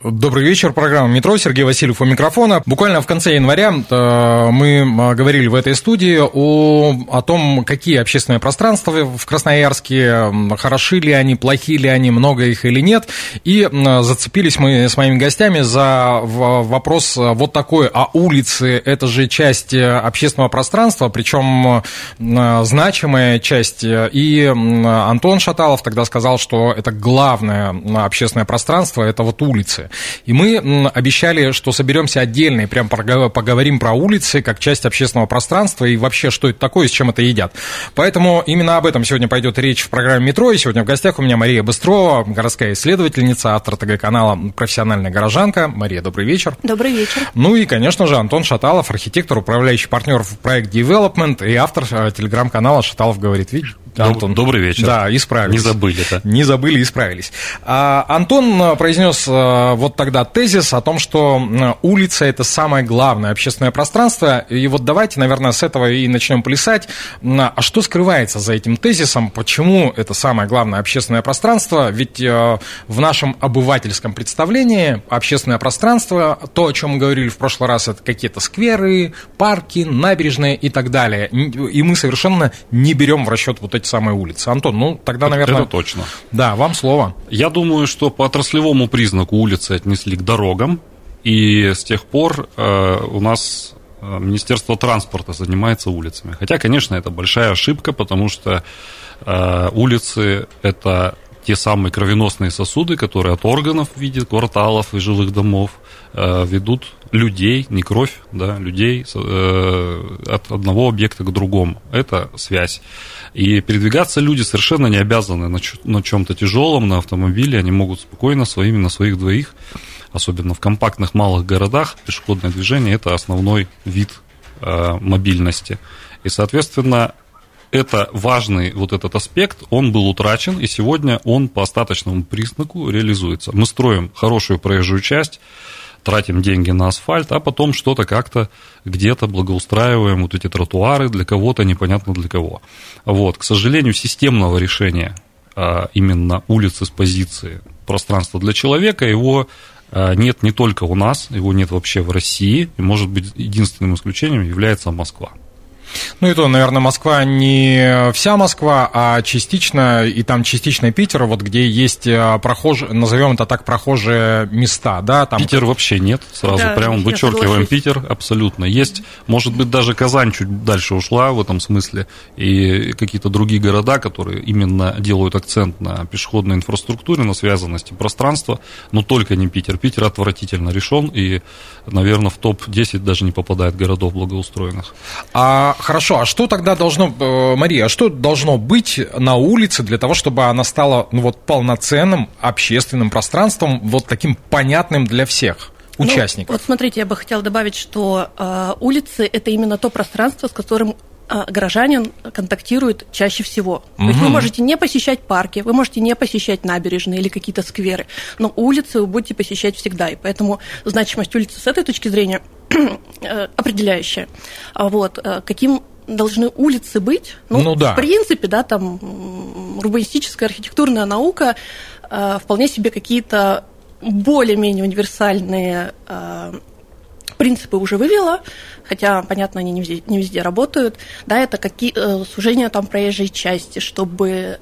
Добрый вечер, программа «Метро», Сергей Васильев у микрофона. Буквально в конце января э, мы э, говорили в этой студии о, о том, какие общественные пространства в Красноярске, хороши ли они, плохи ли они, много их или нет. И э, зацепились мы с моими гостями за вопрос вот такой, а улицы – это же часть общественного пространства, причем значимая часть. И Антон Шаталов тогда сказал, что это главное общественное пространство – это вот улицы. И мы обещали, что соберемся отдельно и прям поговорим про улицы как часть общественного пространства и вообще, что это такое с чем это едят. Поэтому именно об этом сегодня пойдет речь в программе «Метро». И сегодня в гостях у меня Мария Быстрова, городская исследовательница, автор ТГ-канала «Профессиональная горожанка». Мария, добрый вечер. Добрый вечер. Ну и, конечно же, Антон Шаталов, архитектор, управляющий партнер в проект Development и автор э, телеграм-канала «Шаталов говорит». Видишь? Антон. Добрый вечер. Да, исправились. Не забыли это. Не забыли, исправились. А, Антон э, произнес э, вот тогда тезис о том, что улица – это самое главное общественное пространство. И вот давайте, наверное, с этого и начнем плясать. А что скрывается за этим тезисом? Почему это самое главное общественное пространство? Ведь э, в нашем обывательском представлении общественное пространство, то, о чем мы говорили в прошлый раз, это какие-то скверы, парки, набережные и так далее. И мы совершенно не берем в расчет вот эти самые улицы. Антон, ну тогда, наверное... Это точно. Да, вам слово. Я думаю, что по отраслевому признаку улицы отнесли к дорогам, и с тех пор э, у нас э, Министерство транспорта занимается улицами. Хотя, конечно, это большая ошибка, потому что э, улицы – это те самые кровеносные сосуды, которые от органов в виде кварталов и жилых домов э, ведут людей, не кровь, да, людей э, от одного объекта к другому. Это связь. И передвигаться люди совершенно не обязаны на, чем-то тяжелом, на автомобиле. Они могут спокойно своими на своих двоих, особенно в компактных малых городах, пешеходное движение это основной вид э, мобильности. И, соответственно, это важный вот этот аспект, он был утрачен, и сегодня он по остаточному признаку реализуется. Мы строим хорошую проезжую часть, тратим деньги на асфальт, а потом что-то как-то где-то благоустраиваем вот эти тротуары для кого-то, непонятно для кого. Вот, к сожалению, системного решения а, именно улицы с позиции пространства для человека, его а, нет не только у нас, его нет вообще в России, и, может быть, единственным исключением является Москва. Ну и то, наверное, Москва не вся Москва, а частично, и там частично Питер, вот где есть э, прохожие, назовем это так, прохожие места, да? Там... Питер вообще нет, сразу да, прямо вычеркиваем Питер, абсолютно. Есть, может быть, даже Казань чуть дальше ушла в этом смысле, и какие-то другие города, которые именно делают акцент на пешеходной инфраструктуре, на связанности пространства, но только не Питер. Питер отвратительно решен, и, наверное, в топ-10 даже не попадает городов благоустроенных. А хорошо, а что тогда должно, э, Мария, а что должно быть на улице для того, чтобы она стала ну, вот, полноценным общественным пространством, вот таким понятным для всех? Ну, участников. Ну, вот смотрите, я бы хотела добавить, что э, улицы это именно то пространство, с которым э, горожанин контактирует чаще всего. Угу. То есть вы можете не посещать парки, вы можете не посещать набережные или какие-то скверы, но улицы вы будете посещать всегда. И поэтому значимость улицы с этой точки зрения определяющее. А вот э, каким должны улицы быть? Ну, ну да. В принципе, да, там урбанистическая архитектурная наука э, вполне себе какие-то более-менее универсальные принципы уже вывела, хотя, понятно, они не везде, не везде работают. Да, это какие сужения там проезжей части, чтобы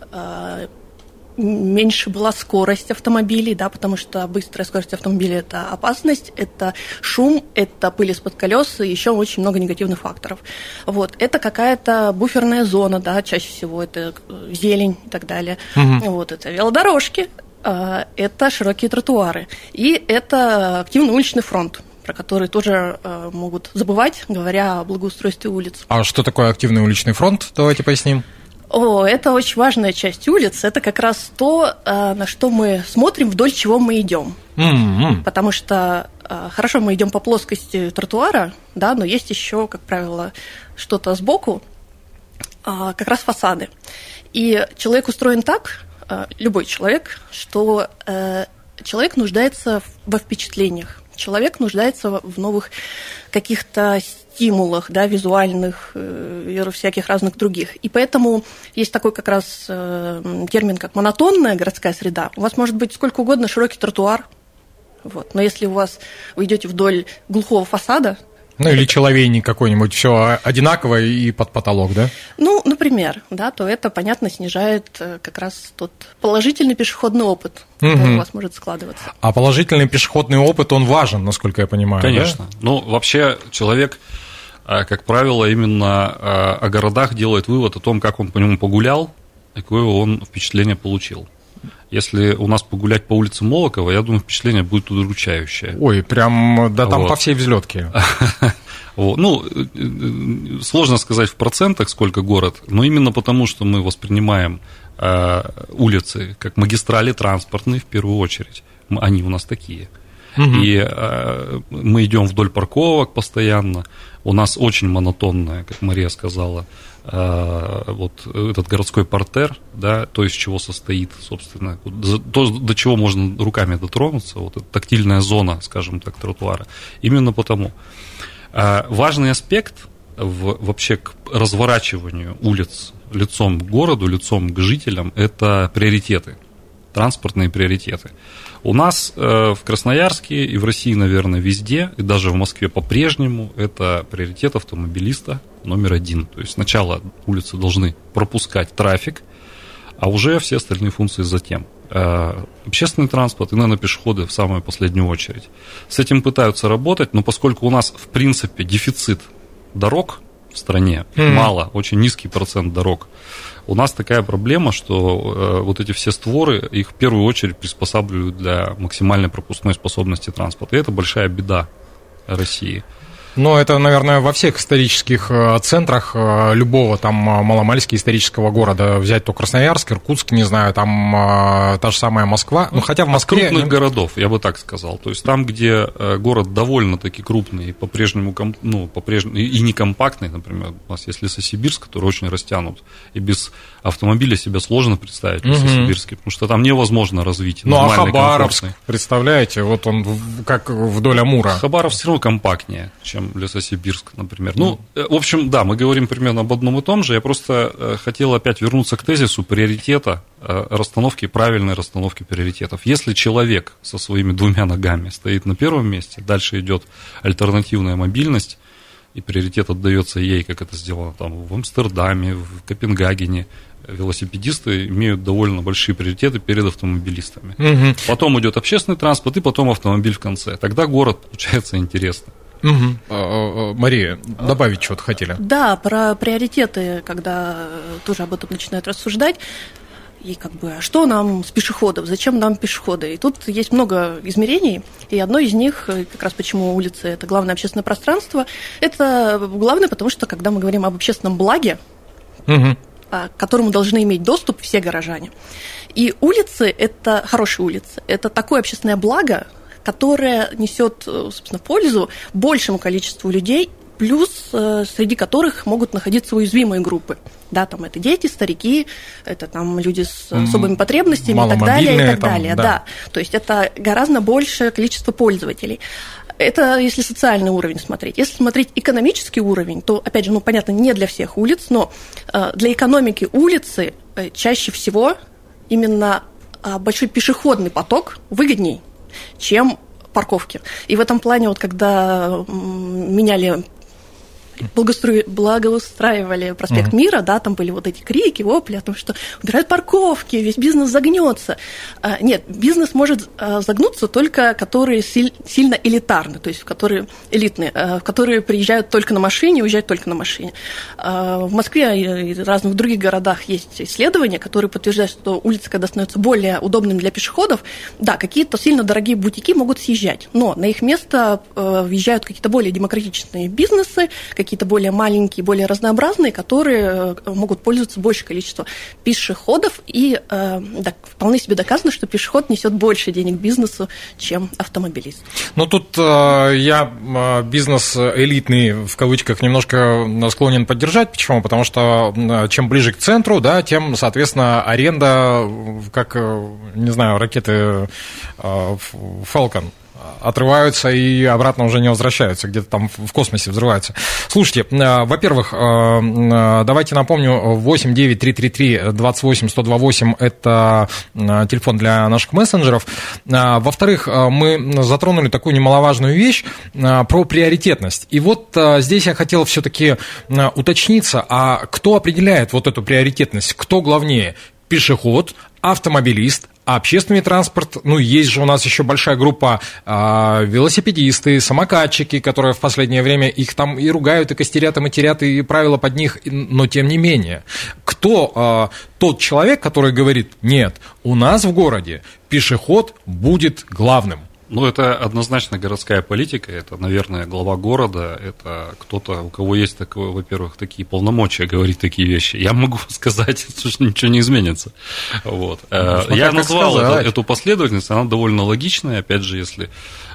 меньше была скорость автомобилей, да, потому что быстрая скорость автомобиля – это опасность, это шум, это пыль из-под колес и еще очень много негативных факторов. Вот. Это какая-то буферная зона, да, чаще всего это э, зелень и так далее. Угу. Вот. Это велодорожки, а, это широкие тротуары и это активный уличный фронт про который тоже э, могут забывать, говоря о благоустройстве улиц. А что такое активный уличный фронт? Давайте поясним. О, это очень важная часть улиц. Это как раз то, э, на что мы смотрим, вдоль чего мы идем. Mm-hmm. Потому что а, хорошо, мы идем по плоскости тротуара, да, но есть еще, как правило, что-то сбоку, а, как раз фасады. И человек устроен так, любой человек, что э, человек нуждается во впечатлениях, человек нуждается в новых каких-то стимулах, да, визуальных э, и всяких разных других. И поэтому есть такой как раз э, термин, как монотонная городская среда. У вас может быть сколько угодно широкий тротуар, вот. Но если у вас вы идете вдоль глухого фасада, ну или человейник какой-нибудь, все одинаково и под потолок, да? Ну, например, да, то это, понятно, снижает э, как раз тот положительный пешеходный опыт, угу. который у вас может складываться. А положительный пешеходный опыт, он важен, насколько я понимаю. Конечно. Да? Ну, вообще человек, э, как правило, именно э, о городах делает вывод о том, как он по нему погулял, и какое он впечатление получил. Если у нас погулять по улице Молокова, я думаю, впечатление будет удручающее. Ой, прям, да там вот. по всей взлетке. Ну, э, сложно сказать в процентах, сколько город, но именно потому, что мы воспринимаем э, улицы как магистрали транспортные в первую очередь. Они у нас такие. И э, мы идем вдоль парковок постоянно. У нас очень монотонная, как Мария сказала, Э, вот этот городской портер, да, то, из чего состоит, собственно, то, до чего можно руками дотронуться, вот эта тактильная зона, скажем так, тротуара. Именно потому. Э, важный аспект в, вообще к разворачиванию улиц лицом к городу, лицом к жителям, это приоритеты, транспортные приоритеты. У нас э, в Красноярске и в России, наверное, везде, и даже в Москве по-прежнему, это приоритет автомобилиста номер один. То есть сначала улицы должны пропускать трафик, а уже все остальные функции затем. Э, общественный транспорт и, наверное, пешеходы в самую последнюю очередь. С этим пытаются работать, но поскольку у нас, в принципе, дефицит дорог в стране, mm-hmm. мало, очень низкий процент дорог, у нас такая проблема, что э, вот эти все створы, их в первую очередь приспосабливают для максимальной пропускной способности транспорта. И это большая беда России. Ну, это, наверное, во всех исторических э, центрах э, любого там э, маломальски исторического города. Взять то Красноярск, Иркутск, не знаю, там та же самая Москва. Ну, хотя в Москве... От крупных городов, я бы так сказал. То есть там, где город довольно-таки крупный, по-прежнему, ну, по-прежнему, и не компактный, например, у нас есть Лесосибирск, который очень растянут, и без автомобиля себе сложно представить в Лесосибирске, потому что там невозможно развить Ну, а Хабаровск, представляете, вот он как вдоль Амура. Хабаровск все равно компактнее, чем Лесосибирск, например. Ну, э, в общем, да, мы говорим примерно об одном и том же. Я просто э, хотел опять вернуться к тезису приоритета, э, расстановки, правильной расстановки приоритетов. Если человек со своими двумя ногами стоит на первом месте, дальше идет альтернативная мобильность, и приоритет отдается ей, как это сделано там в Амстердаме, в Копенгагене, велосипедисты имеют довольно большие приоритеты перед автомобилистами. Угу. Потом идет общественный транспорт и потом автомобиль в конце. Тогда город получается интересно. Угу. Мария, добавить что-то хотели? Да, про приоритеты, когда тоже об этом начинают рассуждать. И как бы, а что нам с пешеходов, зачем нам пешеходы? И тут есть много измерений, и одно из них, как раз почему улицы – это главное общественное пространство, это главное, потому что, когда мы говорим об общественном благе, угу. К которому должны иметь доступ все горожане, и улицы – это хорошие улицы, это такое общественное благо, которая несет, э, собственно, пользу большему количеству людей, плюс э, среди которых могут находиться уязвимые группы. Да, там это дети, старики, это там люди с особыми потребностями и так далее, и так там, далее. Да. да. То есть это гораздо большее количество пользователей. Это если социальный уровень смотреть. Если смотреть экономический уровень, то, опять же, ну, понятно, не для всех улиц, но э, для экономики улицы чаще всего именно а, большой пешеходный поток выгодней чем парковки. И в этом плане, вот когда меняли благоустраивали проспект mm-hmm. Мира, да, там были вот эти крики, вопли о том, что убирают парковки, весь бизнес загнется. А, нет, бизнес может а, загнуться только которые сильно элитарны, то есть которые элитные, а, в которые приезжают только на машине, уезжают только на машине. В Москве и разных других городах есть исследования, которые подтверждают, что улицы, когда становятся более удобными для пешеходов, да, какие-то сильно дорогие бутики могут съезжать, но на их место въезжают какие-то более демократичные бизнесы, какие-то более маленькие, более разнообразные, которые э, могут пользоваться большее количество пешеходов. И э, да, вполне себе доказано, что пешеход несет больше денег бизнесу, чем автомобилист. Ну, тут э, я э, бизнес элитный, в кавычках, немножко склонен поддержать. Почему? Потому что э, чем ближе к центру, да, тем, соответственно, аренда, как, э, не знаю, ракеты э, Falcon отрываются и обратно уже не возвращаются, где-то там в космосе взрываются. Слушайте, э, во-первых, э, э, давайте напомню, 8 9 3 3 3 28 128 это телефон для наших мессенджеров. Во-вторых, мы затронули такую немаловажную вещь про приоритетность. И вот здесь я хотел все-таки уточниться, а кто определяет вот эту приоритетность? Кто главнее? Пешеход, автомобилист, а общественный транспорт, ну, есть же у нас еще большая группа э, велосипедисты, самокатчики, которые в последнее время их там и ругают, и костерят, и матерят, и правила под них, но тем не менее. Кто э, тот человек, который говорит, нет, у нас в городе пешеход будет главным? Ну, это однозначно городская политика, это, наверное, глава города, это кто-то, у кого есть, такое, во-первых, такие полномочия говорить такие вещи. Я могу сказать, что ничего не изменится. Вот. Э, ну, Я назвал это, эту последовательность, она довольно логичная, опять же, если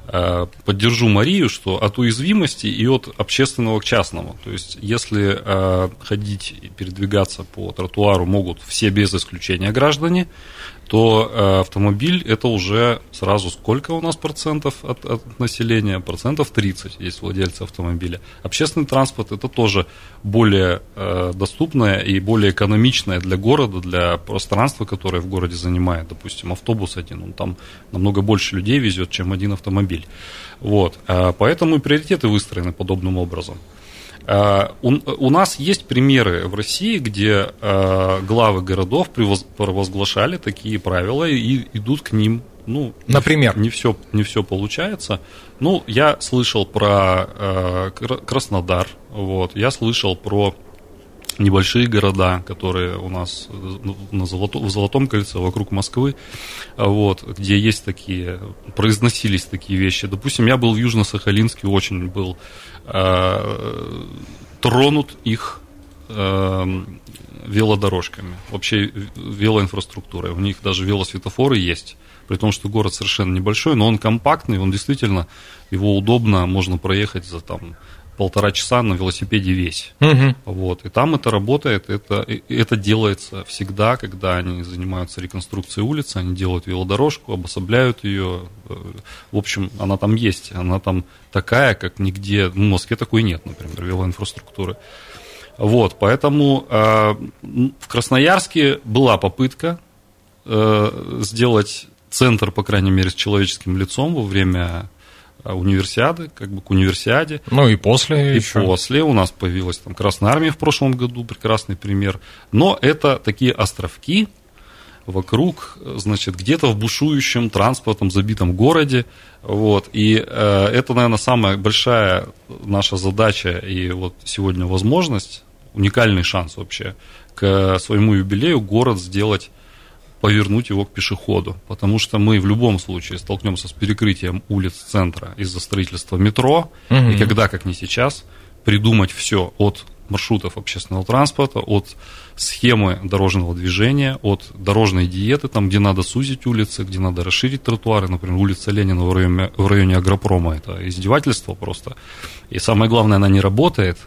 э, поддержу Марию, что от уязвимости и от общественного к частному. То есть, если э, ходить и передвигаться по тротуару могут все без исключения граждане, то э, автомобиль это уже сразу сколько у нас процентов от, от населения? Процентов 30 есть владельцы автомобиля. Общественный транспорт это тоже более э, доступное и более экономичное для города, для пространства, которое в городе занимает. Допустим, автобус один, он там намного больше людей везет, чем один автомобиль. Вот. Э, поэтому и приоритеты выстроены подобным образом. Э, у нас есть примеры в России, где э, главы городов провозглашали такие правила и идут к ним. Ну, Например? Не все, не все получается. Ну, я слышал про э, Краснодар, вот, я слышал про небольшие города, которые у нас на Золото, в Золотом кольце, вокруг Москвы, вот, где есть такие, произносились такие вещи. Допустим, я был в Южно-Сахалинске, очень был э, тронут их э, велодорожками, вообще велоинфраструктурой. У них даже велосветофоры есть, при том, что город совершенно небольшой, но он компактный, он действительно, его удобно, можно проехать за там полтора часа на велосипеде весь. Угу. Вот. И там это работает, это, это делается всегда, когда они занимаются реконструкцией улицы, они делают велодорожку, обособляют ее. В общем, она там есть, она там такая, как нигде, в Москве такой нет, например, велоинфраструктуры. Вот, поэтому э, в Красноярске была попытка э, сделать центр, по крайней мере, с человеческим лицом во время универсиады, как бы к универсиаде. Ну и после И еще. после у нас появилась там Красная Армия в прошлом году, прекрасный пример. Но это такие островки вокруг, значит, где-то в бушующем транспортом забитом городе. Вот. И э, это, наверное, самая большая наша задача и вот сегодня возможность, уникальный шанс вообще к своему юбилею город сделать повернуть его к пешеходу, потому что мы в любом случае столкнемся с перекрытием улиц центра из-за строительства метро, угу. и когда, как не сейчас, придумать все от маршрутов общественного транспорта, от схемы дорожного движения, от дорожной диеты, там, где надо сузить улицы, где надо расширить тротуары, например, улица Ленина в районе, в районе Агропрома, это издевательство просто. И самое главное, она не работает,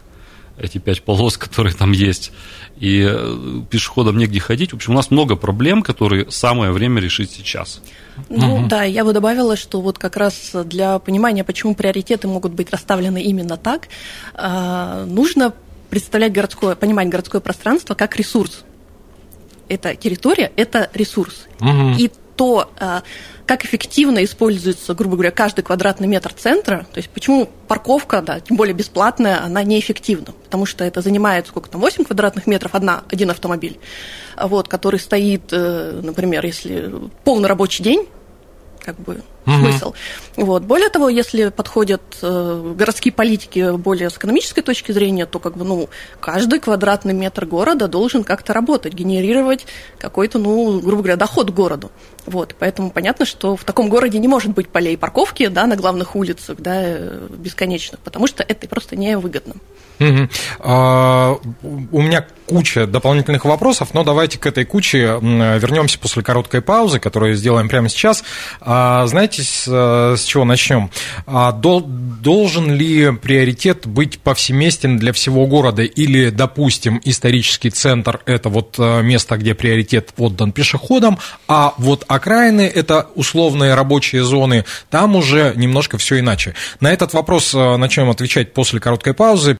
эти пять полос, которые там есть, и э, пешеходам негде ходить. В общем, у нас много проблем, которые самое время решить сейчас. Ну угу. да, я бы добавила, что вот как раз для понимания, почему приоритеты могут быть расставлены именно так, а, нужно представлять городское, понимать городское пространство как ресурс. Это территория, это ресурс. Угу. И то, а, как эффективно используется, грубо говоря, каждый квадратный метр центра, то есть почему парковка, да, тем более бесплатная, она неэффективна, потому что это занимает сколько там, 8 квадратных метров одна, один автомобиль, вот, который стоит, э, например, если полный рабочий день, как бы смысл. Вот. Более того, если подходят э, городские политики более с экономической точки зрения, то как бы, ну, каждый квадратный метр города должен как-то работать, генерировать какой-то, ну, грубо говоря, доход городу. Вот, поэтому понятно, что в таком городе не может быть полей парковки да, на главных улицах да, э, бесконечных, потому что это просто невыгодно. Угу. А, у меня куча дополнительных вопросов, но давайте к этой куче вернемся после короткой паузы, которую сделаем прямо сейчас. А, знаете, с, с чего начнем? А, дол, должен ли приоритет быть повсеместен для всего города или, допустим, исторический центр – это вот э, место, где приоритет отдан пешеходам, а вот окраины – это условные рабочие зоны, там уже немножко все иначе. На этот вопрос э, начнем отвечать после короткой паузы.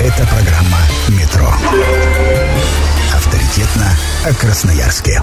Это программа «Метро». Авторитетно о Красноярске.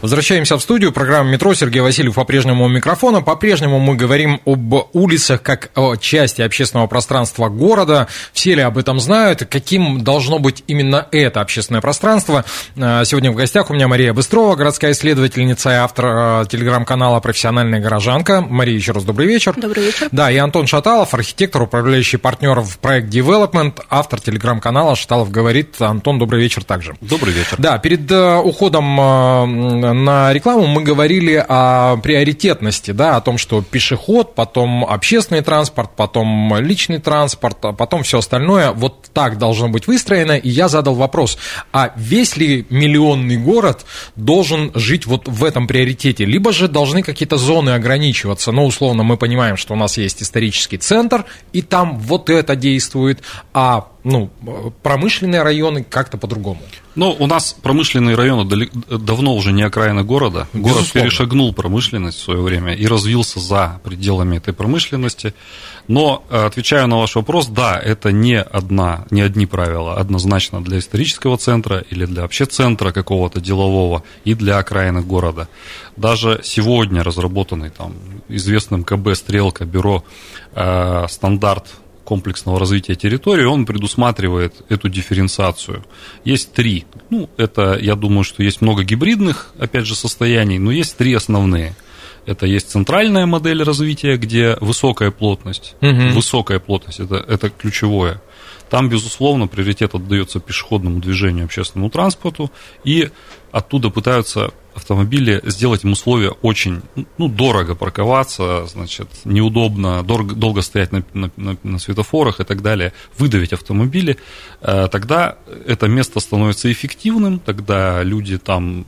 Возвращаемся в студию. Программа «Метро». Сергей Васильев по-прежнему у микрофона. По-прежнему мы говорим об улицах как о части общественного пространства города. Все ли об этом знают? Каким должно быть именно это общественное пространство? А, сегодня в гостях у меня Мария Быстрова, городская исследовательница и автор а, телеграм-канала «Профессиональная горожанка». Мария, еще раз добрый вечер. Добрый вечер. Да, и Антон Шаталов, архитектор, управляющий партнер в проект Development, автор телеграм-канала «Шаталов говорит». Антон, добрый вечер также. Добрый вечер. Да, перед э, уходом на рекламу мы говорили о приоритетности, да, о том, что пешеход, потом общественный транспорт, потом личный транспорт, а потом все остальное вот так должно быть выстроено. И я задал вопрос, а весь ли миллионный город должен жить вот в этом приоритете? Либо же должны какие-то зоны ограничиваться? Ну, условно, мы понимаем, что у нас есть исторический центр, и там вот это действует, а ну, промышленные районы как-то по-другому. Ну, у нас промышленные районы давно уже не окраина города. Город Безусловно. перешагнул промышленность в свое время и развился за пределами этой промышленности. Но, э, отвечая на ваш вопрос, да, это не, одна, не одни правила однозначно для исторического центра или для вообще центра какого-то делового и для окраины города. Даже сегодня разработанный там известным КБ «Стрелка» бюро э, стандарт комплексного развития территории, он предусматривает эту дифференциацию. Есть три. Ну, это, я думаю, что есть много гибридных, опять же, состояний, но есть три основные. Это есть центральная модель развития, где высокая плотность. Угу. Высокая плотность это, это ключевое. Там, безусловно, приоритет отдается пешеходному движению, общественному транспорту, и оттуда пытаются автомобиле сделать им условия очень ну, дорого парковаться, значит, неудобно, дорого, долго стоять на, на, на, на светофорах и так далее, выдавить автомобили, э, тогда это место становится эффективным, тогда люди там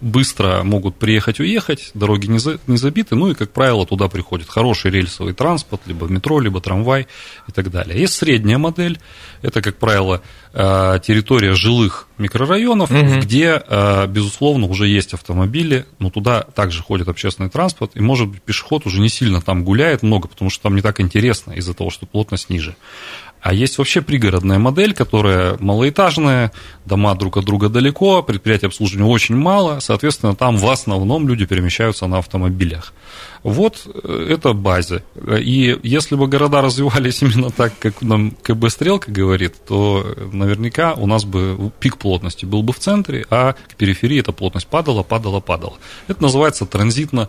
быстро могут приехать, уехать, дороги не, за, не забиты, ну и, как правило, туда приходит хороший рельсовый транспорт, либо метро, либо трамвай и так далее. Есть средняя модель, это, как правило, э, территория жилых микрорайонов, угу. где, э, безусловно, уже есть автомобили, но туда также ходит общественный транспорт, и, может быть, пешеход уже не сильно там гуляет много, потому что там не так интересно из-за того, что плотность ниже. А есть вообще пригородная модель, которая малоэтажная, дома друг от друга далеко, предприятий обслуживания очень мало, соответственно, там в основном люди перемещаются на автомобилях. Вот э, это база. И если бы города развивались именно так, как нам КБ Стрелка говорит, то наверняка у нас бы пик плотности был бы в центре, а к периферии эта плотность падала, падала, падала. Это называется транзитно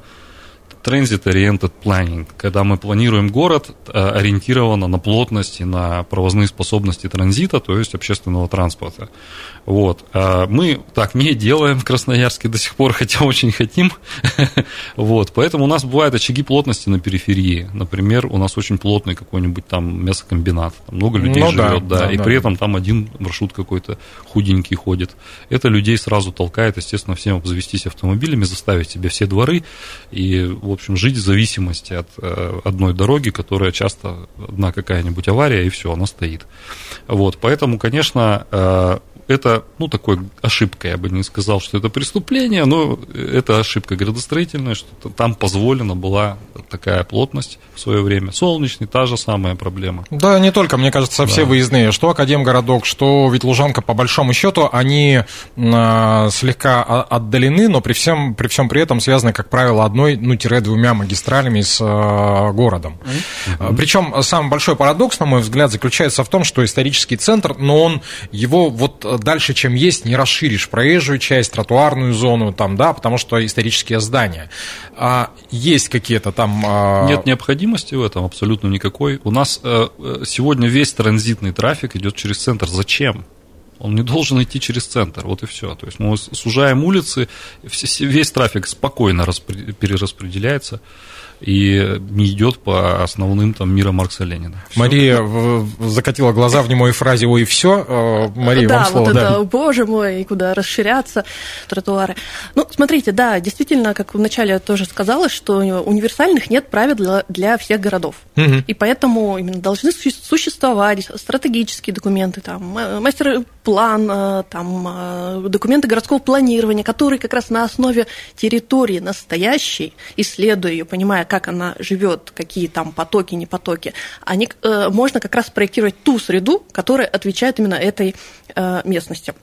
Transit-Oriented Planning, когда мы планируем город э, ориентированно на плотности, на провозные способности транзита, то есть общественного транспорта. Вот. А мы так не делаем в Красноярске до сих пор, хотя очень хотим. вот. Поэтому у нас бывают очаги плотности на периферии. Например, у нас очень плотный какой-нибудь там мясокомбинат. Там много людей ну, живет, да, да, да и да, при этом там один маршрут какой-то худенький ходит. Это людей сразу толкает, естественно, всем обзавестись автомобилями, заставить себе все дворы и, в общем, жить в зависимости от э, одной дороги, которая часто одна какая-нибудь авария, и все, она стоит. Вот. Поэтому, конечно, э, это, ну, такой ошибка, я бы не сказал, что это преступление, но это ошибка градостроительная, что там позволена была такая плотность в свое время. Солнечный, та же самая проблема. Да, не только, мне кажется, все да. выездные, что Академгородок, что ведь Лужанка, по большому счету, они э, слегка отдалены, но при всем, при всем при этом связаны, как правило, одной, ну, двумя магистралями с э, городом. Mm-hmm. Причем самый большой парадокс, на мой взгляд, заключается в том, что исторический центр, но он его вот дальше, чем есть, не расширишь проезжую часть, тротуарную зону, там, да, потому что исторические здания. А есть какие-то там... А... Нет необходимости в этом абсолютно никакой. У нас э, сегодня весь транзитный трафик идет через центр. Зачем? Он не должен идти через центр, вот и все. То есть мы сужаем улицы, весь трафик спокойно перераспределяется и не идет по основным там мира Маркса Ленина. Всё. Мария закатила глаза в немой фразе «Ой, все». Э, Мария, да, вам слово. Вот да, это, боже мой, куда расширяться тротуары. Ну, смотрите, да, действительно, как вначале тоже сказала, что универсальных нет правил для, для всех городов. Угу. И поэтому именно должны существовать стратегические документы, там, мастер-план, э, там, э, документы городского планирования, которые как раз на основе территории настоящей, исследуя ее, понимая, как она живет, какие там потоки, не потоки, они, э, можно как раз проектировать ту среду, которая отвечает именно этой э, местности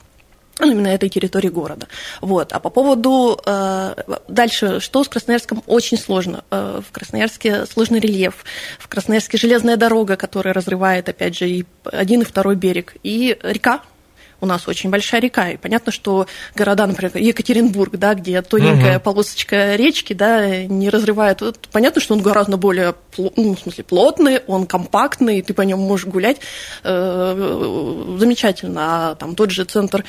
ну, именно этой территории города. Вот. А по поводу э, дальше, что с Красноярском очень сложно. Э, в Красноярске сложный рельеф, в Красноярске железная дорога, которая разрывает, опять же, и один, и второй берег, и река, у нас очень большая река, и понятно, что города, например, Екатеринбург, да, где тоненькая угу. полосочка речки, да, не разрывает, вот, понятно, что он гораздо более, ну, в смысле, плотный, он компактный, ты по нему можешь гулять э, замечательно, а там тот же центр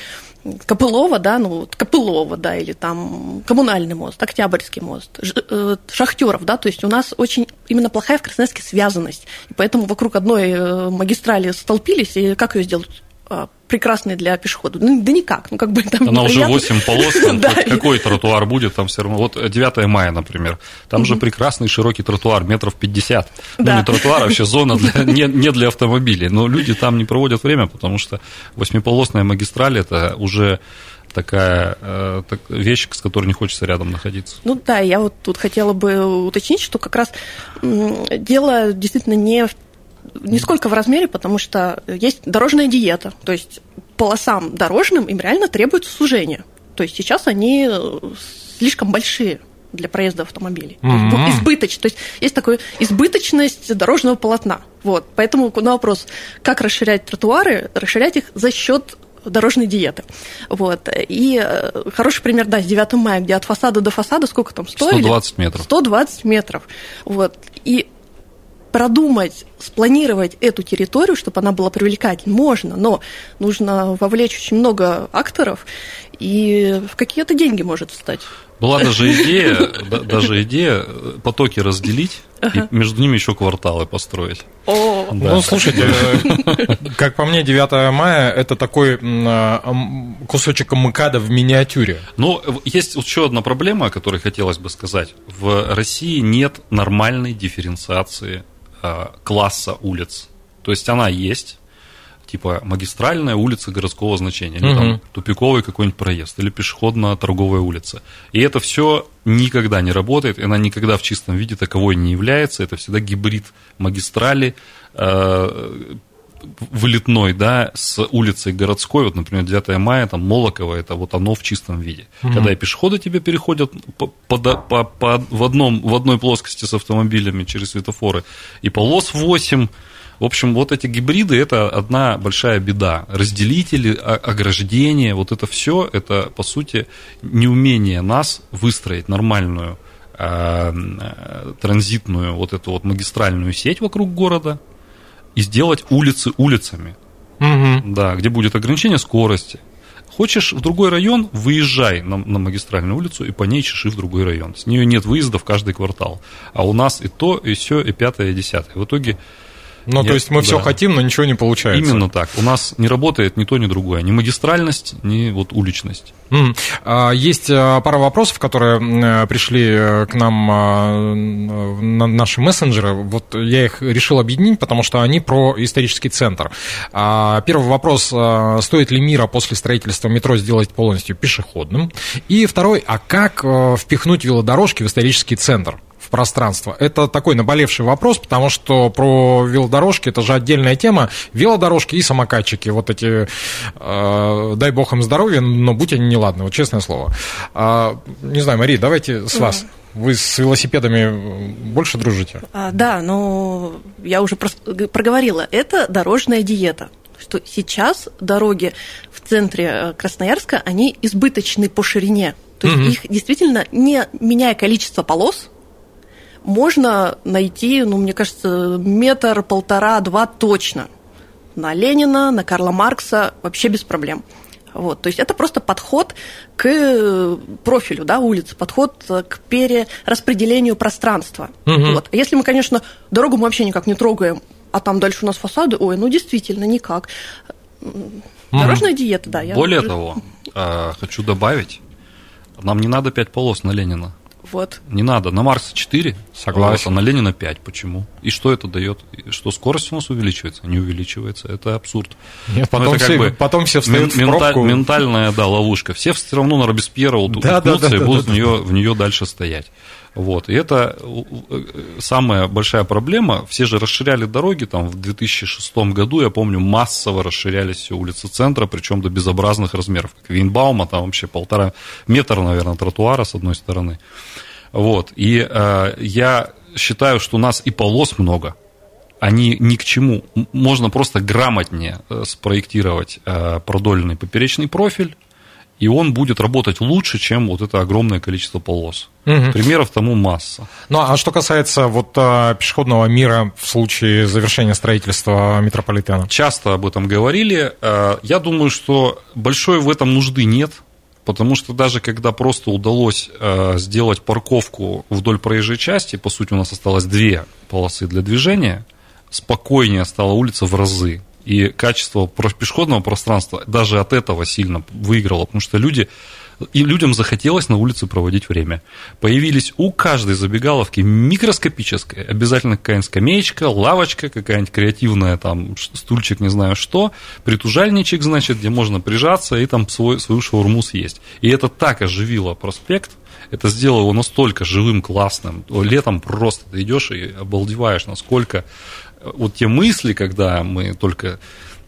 Копылова, да, ну, вот Копылова, да, или там Коммунальный мост, Октябрьский мост, э, Шахтеров, да, то есть у нас очень именно плохая в Красноярске связанность, и поэтому вокруг одной э, магистрали столпились, и как ее сделать? А, прекрасный для пешехода. Ну, да никак. Ну, как бы там Она уже 8 полос, там да. какой тротуар будет там все равно. Вот 9 мая, например, там же прекрасный широкий тротуар, метров 50. Ну, не тротуар, а вообще зона для, не, не для автомобилей. Но люди там не проводят время, потому что восьмиполосная магистраль – это уже такая э, так, вещь, с которой не хочется рядом находиться. Ну да, я вот тут хотела бы уточнить, что как раз дело действительно не в не сколько в размере, потому что есть дорожная диета, то есть полосам дорожным им реально требуется сужение. То есть сейчас они э, слишком большие для проезда автомобилей. Mm-hmm. Избыточно. То есть есть такая избыточность дорожного полотна. Вот. Поэтому на вопрос, как расширять тротуары, расширять их за счет дорожной диеты. Вот. И э, хороший пример, да, с 9 мая, где от фасада до фасада сколько там стоили? 120 метров. 120 метров. Вот. И продумать, спланировать эту территорию, чтобы она была привлекательной, можно, но нужно вовлечь очень много акторов, и в какие-то деньги может встать. Была даже идея, даже идея потоки разделить и между ними еще кварталы построить. О, да. Ну, слушайте, как по мне, 9 мая – это такой кусочек МКАДа в миниатюре. Ну, есть еще одна проблема, о которой хотелось бы сказать. В России нет нормальной дифференциации Э, класса улиц. То есть она есть, типа магистральная улица городского значения, или угу. там тупиковый какой-нибудь проезд, или пешеходно-торговая улица. И это все никогда не работает, и она никогда в чистом виде таковой не является. Это всегда гибрид магистрали, э, вылетной, да, с улицей городской, вот, например, 9 мая, там, Молоково, это вот оно в чистом виде. Mm-hmm. Когда и пешеходы тебе переходят по, по, по, по, в, одном, в одной плоскости с автомобилями через светофоры, и полос 8, в общем, вот эти гибриды – это одна большая беда. Разделители, ограждения, вот это все, это, по сути, неумение нас выстроить нормальную э, э, транзитную вот эту вот магистральную сеть вокруг города, и сделать улицы улицами. Угу. Да, где будет ограничение скорости. Хочешь в другой район, выезжай на, на магистральную улицу и по ней чеши в другой район. С нее нет выезда в каждый квартал. А у нас и то, и все, и пятое, и десятое. В итоге ну, то есть мы да. все хотим, но ничего не получается. Именно так. У нас не работает ни то, ни другое. Ни магистральность, ни вот уличность. Mm. Есть а, пара вопросов, которые пришли э, к нам а, на наши мессенджеры. Вот я их решил объединить, потому что они про исторический центр. Первый вопрос. Стоит ли мира после строительства метро сделать полностью пешеходным? И второй. А как э, впихнуть велодорожки в исторический центр? Пространство? Это такой наболевший вопрос, потому что про велодорожки это же отдельная тема. Велодорожки и самокатчики, вот эти, э, дай бог им здоровья, но будь они неладны, вот честное слово. А, не знаю, Мария, давайте с вас. Вы с велосипедами больше дружите? А, да, но я уже проговорила, это дорожная диета. что сейчас дороги в центре э, Красноярска, они избыточны по ширине. То есть Мгм. их действительно, не меняя количество полос, можно найти, ну, мне кажется, метр, полтора, два точно. На Ленина, на Карла Маркса вообще без проблем. Вот, то есть это просто подход к э, профилю да, улицы, подход к перераспределению пространства. Мгм. Вот. А если мы, конечно, дорогу мы вообще никак не трогаем, а там дальше у нас фасады, ой, ну действительно никак. Дорожная диета, да. я Более уже- того, э, хочу добавить, нам не надо 5 полос на Ленина. Вот. Не надо. На Марса 4, Согласен. а на Ленина 5. Почему? И что это дает? Что скорость у нас увеличивается? Не увеличивается. Это абсурд. Нет, Ну, потом, это все, как бы потом все встают мен- в пробку. Ментальная, да, ловушка. Все все равно на Робеспьера вот Да, да, да, и да, будут да, в, нее, в нее дальше стоять. Вот. И это э, э, самая большая проблема. Все же расширяли дороги там в 2006 году, я помню, массово расширялись все улицы центра, причем до безобразных размеров. Как Винбаума, там вообще полтора метра, наверное, тротуара с одной стороны. Вот. И э, я считаю, что у нас и полос много, они ни к чему. Можно просто грамотнее э, спроектировать продольный поперечный профиль, и он будет работать лучше, чем вот это огромное количество полос. Мгм. Примеров тому масса. Ну, а что касается вот а, пешеходного мира в случае завершения строительства метрополитена? Часто об этом говорили. Э, Я думаю, что большой в этом нужды нет, потому что даже когда просто удалось э, сделать парковку вдоль проезжей части, по сути, у нас осталось две полосы для движения, спокойнее стала улица в разы. И качество пешеходного пространства даже от этого сильно выиграло, потому что люди и людям захотелось на улице проводить время. Появились у каждой забегаловки микроскопическая, обязательно какая-нибудь скамеечка, лавочка, какая-нибудь креативная, там, стульчик, не знаю что, притужальничек, значит, где можно прижаться и там свой, свою шаурму съесть. И это так оживило проспект, это сделало его настолько живым, классным. Летом просто ты идешь и обалдеваешь, насколько э, вот те мысли, когда мы только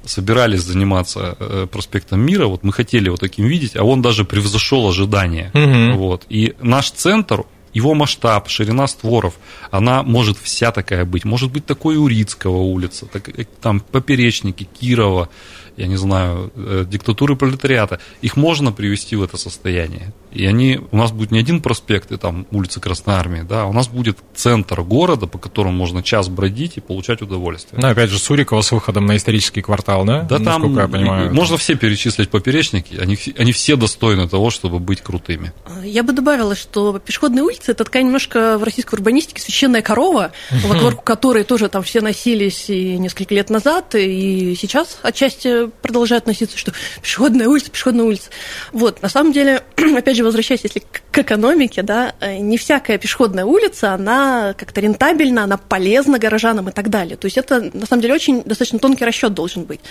собирались заниматься э, проспектом Мира, вот мы хотели его таким видеть, а он даже превзошел ожидания. Мгм. Вот. И наш центр, его масштаб, ширина створов, она может вся такая быть. Может быть такой Урицкого улица, так, э, там поперечники Кирова, я не знаю, диктатуры пролетариата. Их можно привести в это состояние. И они, у нас будет не один проспект, и там улица Красной Армии, да, а у нас будет центр города, по которому можно час бродить и получать удовольствие. Ну, опять же, Сурикова с выходом на исторический квартал, да? Да там, Насколько я понимаю. можно все перечислить поперечники, они, все- они все достойны того, чтобы быть крутыми. Я бы добавила, что пешеходные улицы это такая немножко в российской урбанистике священная корова, вокруг которой тоже там все носились и несколько лет назад, и сейчас отчасти продолжают носиться, что пешеходная улица, пешеходная улица. Вот, на самом деле, опять же, возвращаясь если к экономике, да, э, не всякая пешеходная улица, она как-то рентабельна, она полезна горожанам и так далее. То есть это, на самом деле, очень достаточно тонкий расчет должен быть.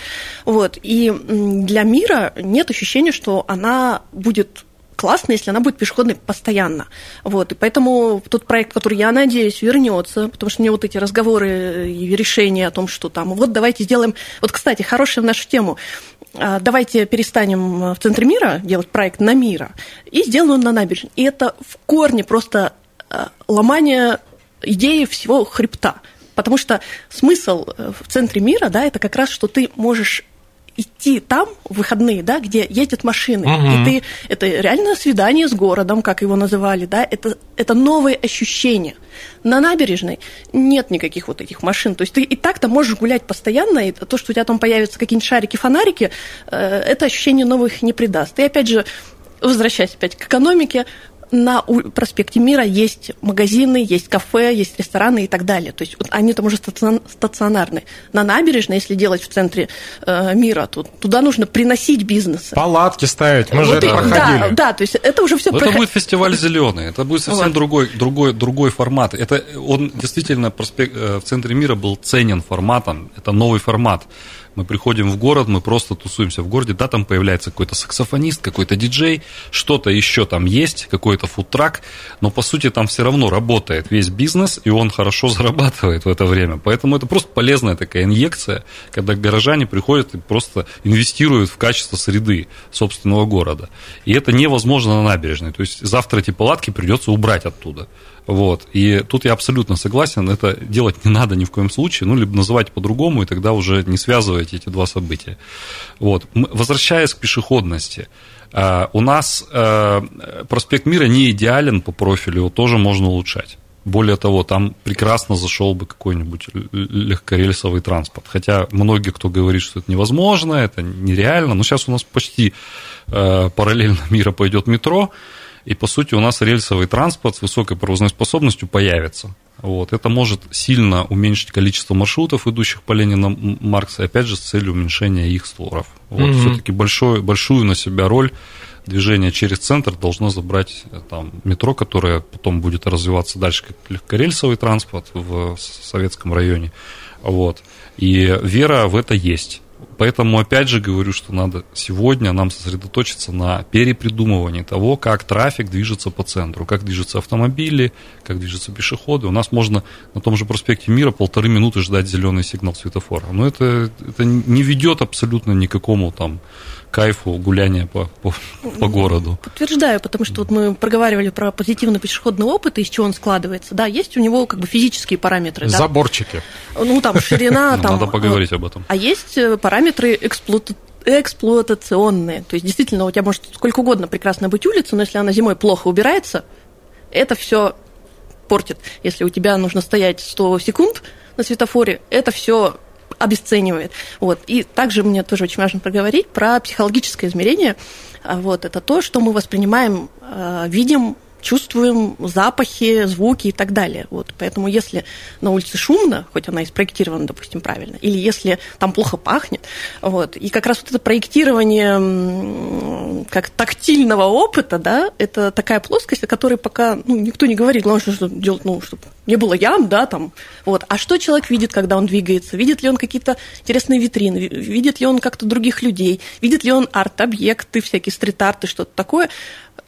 Вот, и для мира нет ощущения, что она будет классно, если она будет пешеходной постоянно. Вот, и поэтому тот проект, который, я надеюсь, вернется, потому что мне вот эти разговоры и решения о том, что там, вот давайте сделаем... Вот, кстати, хорошая в нашу тему. А, Давайте перестанем в центре мира делать проект на мира и сделаем он на набережной. И это в корне просто а, ломание идеи всего хребта. Потому что смысл э, в центре мира, да, это как раз, что ты можешь идти там в выходные, да, где ездят машины, Мгм. и ты это реально свидание с городом, как его называли, да, это это новые ощущения. На набережной нет никаких вот этих машин, то есть ты и так-то можешь гулять постоянно, и то, что у тебя там появятся какие-нибудь шарики, фонарики, э, это ощущение новых не придаст. И опять же, возвращаясь опять к экономике, на проспекте Мира есть магазины, есть кафе, есть рестораны и так далее. То есть они там уже стацион- стационарны. На набережной, если делать в центре э, мира, то туда нужно приносить бизнесы. Палатки ставить, мы же Вот это и- проходили. Да, да, то есть это уже все Но это будет фестиваль зеленый, это будет совсем Вот. другой, другой, другой формат. Это он действительно проспект, э, в центре мира был ценен форматом. Это новый формат. Мы приходим в город, мы просто тусуемся в городе, да, там появляется какой-то саксофонист, какой-то диджей, что-то еще там есть, какой-то фудтрак, но по сути там все равно работает весь бизнес, и он хорошо зарабатывает в это время. Поэтому это просто полезная такая инъекция, когда горожане приходят и просто инвестируют в качество среды собственного города. И это невозможно на набережной. То есть завтра эти палатки придется убрать оттуда. Вот. И тут я абсолютно согласен, это делать не надо ни в коем случае, ну, либо называть по-другому, и тогда уже не связывайте эти два события. Вот. Возвращаясь к пешеходности, э, у нас э, проспект Мира не идеален по профилю, его тоже можно улучшать. Более того, там прекрасно зашел бы какой-нибудь легкорельсовый транспорт. Хотя многие, кто говорит, что это невозможно, это нереально, но сейчас у нас почти э, параллельно мира пойдет метро, и по сути у нас рельсовый транспорт с высокой провозной способностью появится. Вот. Это может сильно уменьшить количество маршрутов, идущих по Ленина Маркса, опять же, с целью уменьшения их сторов. Вот. Mm-hmm. Все-таки большую на себя роль движение через центр должно забрать э, там, метро, которое потом будет развиваться дальше как легкорельсовый транспорт в советском районе. Вот. И вера в это есть. Поэтому опять же говорю, что надо сегодня нам сосредоточиться на перепридумывании того, как трафик движется по центру, как движутся автомобили, как движутся пешеходы. У нас можно на том же проспекте Мира полторы минуты ждать зеленый сигнал светофора. Но это, это не ведет абсолютно никакому там кайфу гуляния по, по, по городу. Подтверждаю, потому что вот мы проговаривали про позитивный пешеходный опыт, из чего он складывается. Да, есть у него как бы физические параметры. Заборчики. Да? Ну, там ширина. там, Надо поговорить об этом. А есть э, параметры эксплуатации эксплуатационные. То есть, действительно, у тебя может сколько угодно прекрасно быть улица, но если она зимой плохо убирается, это все портит. Если у тебя нужно стоять 100 секунд на светофоре, это все обесценивает. Вот. И также мне тоже очень важно проговорить про психологическое измерение. А вот. Это то, что мы воспринимаем, а, видим чувствуем запахи, звуки и так далее. Вот, поэтому если на улице шумно, хоть она и спроектирована, допустим, правильно, или если там плохо пахнет, вот, и как раз вот это проектирование как тактильного опыта, да, это такая плоскость, о которой пока ну, никто не говорит, главное, что делать, ну, чтобы не было ям, да, там, вот. А что человек видит, когда он двигается? Видит ли он какие-то интересные витрины? Видит ли он как-то других людей? Видит ли он арт-объекты, всякие стрит-арты, что-то такое?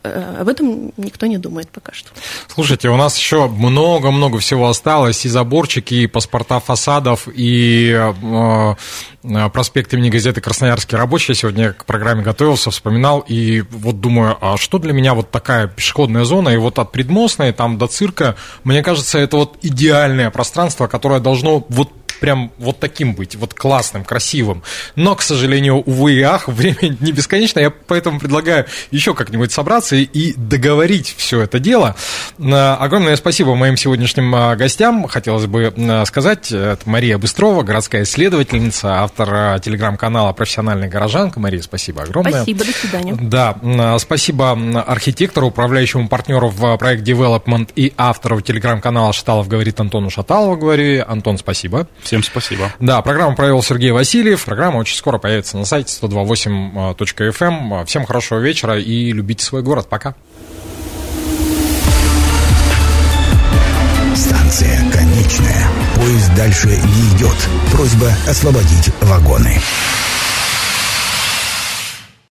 Э, об этом никто не думает пока что. Слушайте, у нас еще много-много всего осталось, и заборчики, и паспорта фасадов, и э, э, проспект имени газеты «Красноярский рабочий». Сегодня к программе готовился, вспоминал, и вот думаю, а что для меня вот такая пешеходная зона, и вот от предмостной там до цирка, мне кажется, это вот идеальное пространство, которое должно вот прям вот таким быть, вот классным, красивым. Но, к сожалению, увы и ах, время не бесконечно, я поэтому предлагаю еще как-нибудь собраться и договорить все это дело. Э, огромное спасибо моим сегодняшним э, гостям. Хотелось бы э, сказать, это Мария Быстрова, городская исследовательница, автор телеграм-канала «Профессиональная горожанка». Мария, спасибо огромное. Спасибо, до свидания. Да, спасибо архитектору, управляющему партнеру в проект Development и автору телеграм-канала «Шаталов говорит» Антону Шаталову, говорю. Антон, спасибо. Всем спасибо. Да, программу провел Сергей Васильев. Программа очень скоро появится на сайте 128.fm. Всем хорошего вечера и любите свой город. Пока. Станция конечная. Поезд дальше не идет. Просьба освободить вагоны.